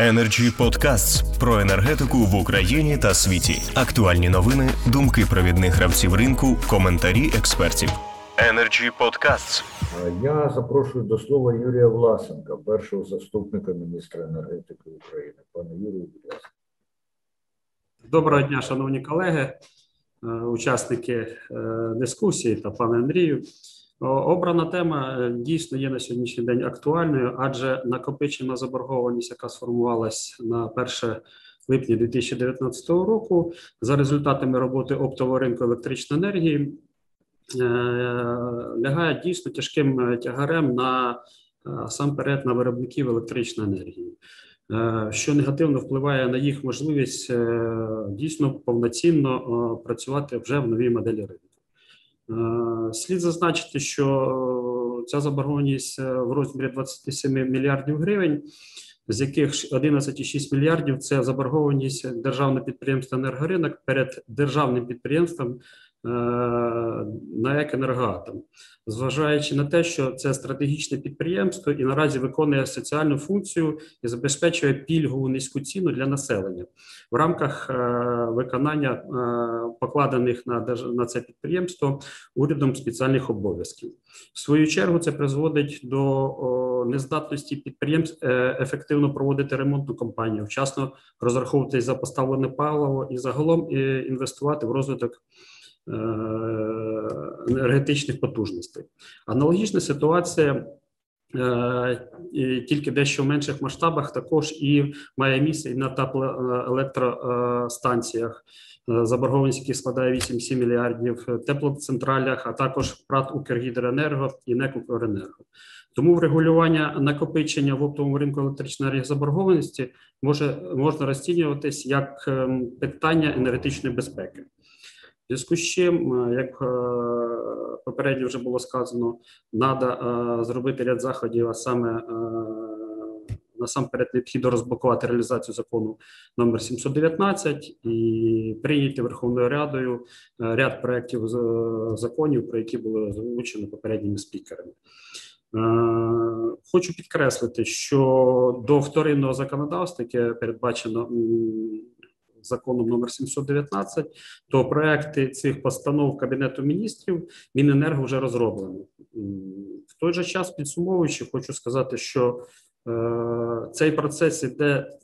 Energy Podcasts про енергетику в Україні та світі. Актуальні новини, думки провідних гравців ринку, коментарі експертів. Energy Podcasts. Я запрошую до слова Юрія Власенка, першого заступника міністра енергетики України. Пане Юрію, будь ласка. Доброго дня, шановні колеги, е, учасники е, дискусії та пане Андрію. Обрана тема е, дійсно є на сьогоднішній день актуальною, адже накопичена заборгованість, яка сформувалась на 1 липня 2019 року, за результатами роботи оптового ринку електричної енергії, е, лягає дійсно тяжким е, тягарем на сам перед на виробників електричної енергії. Що негативно впливає на їх можливість дійсно повноцінно працювати вже в новій моделі ринку. Е, Слід зазначити, що ця заборгованість е, в розмірі 27 мільярдів гривень, з яких ж 11,6 мільярдів це заборгованість державного підприємства «Енергоринок» перед державним підприємством е, НАЕК «Енергоатом», зважаючи на те, що це стратегічне підприємство і наразі виконує соціальну функцію і забезпечує пільгову низьку ціну для населення в рамках е, виконання е, покладених на на це підприємство урядом спеціальних обов'язків. В свою чергу це призводить до нездатності підприємств ефективно проводити ремонтну кампанію, вчасно розраховуватись за поставлене паливо і загалом інвестувати в розвиток енергетичних потужностей. Аналогічна ситуація. е, Тільки дещо в менших масштабах також і має місце і на теплоелектростанціях, е, заборгованість, які складає 8-7 мільярдів, е, теплоцентралях, а також ПРАТ Укргідроенерго і НЕК «Укренерго». Тому врегулювання накопичення в оптовому ринку електричної заборгованості може можна розцінюватись як ем, питання енергетичної безпеки. Зв'язку з чим, е, як е, попередньо вже було сказано, треба зробити ряд заходів, а саме е, насамперед необхідно розблокувати реалізацію закону номер 719 і прийняти Верховною Радою ряд проєктів законів, про які були озвучені попередніми спікерами. Хочу підкреслити, що до вторинного законодавства, яке передбачено законом номер 719, то проекти цих постанов Кабінету міністрів Міненерго вже розроблені. В той же час, підсумовуючи, хочу сказати, що е, цей процес іде,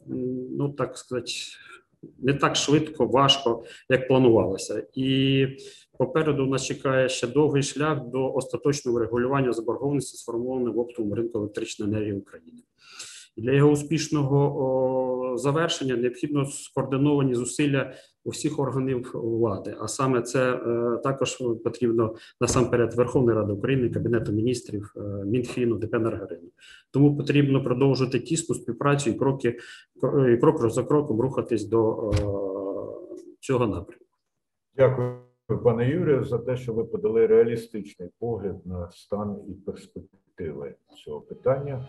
ну так сказати, не так швидко, важко, як планувалося. І попереду нас чекає ще довгий шлях до остаточного регулювання заборгованості, сформованої в оптовому ринку електричної енергії України. І для його успішного завершення необхідно скоординовані зусилля усіх органів влади. А саме це е, також потрібно насамперед Верховної Ради України, Кабінету міністрів, е, Мінфіну, ДП «Енергоринок». Тому потрібно продовжити тісну співпрацю і кроки і крок за кроком рухатись до е, цього напрямку. Дякую, пане Юрію, за те, що ви подали реалістичний погляд на стан і перспективи цього питання.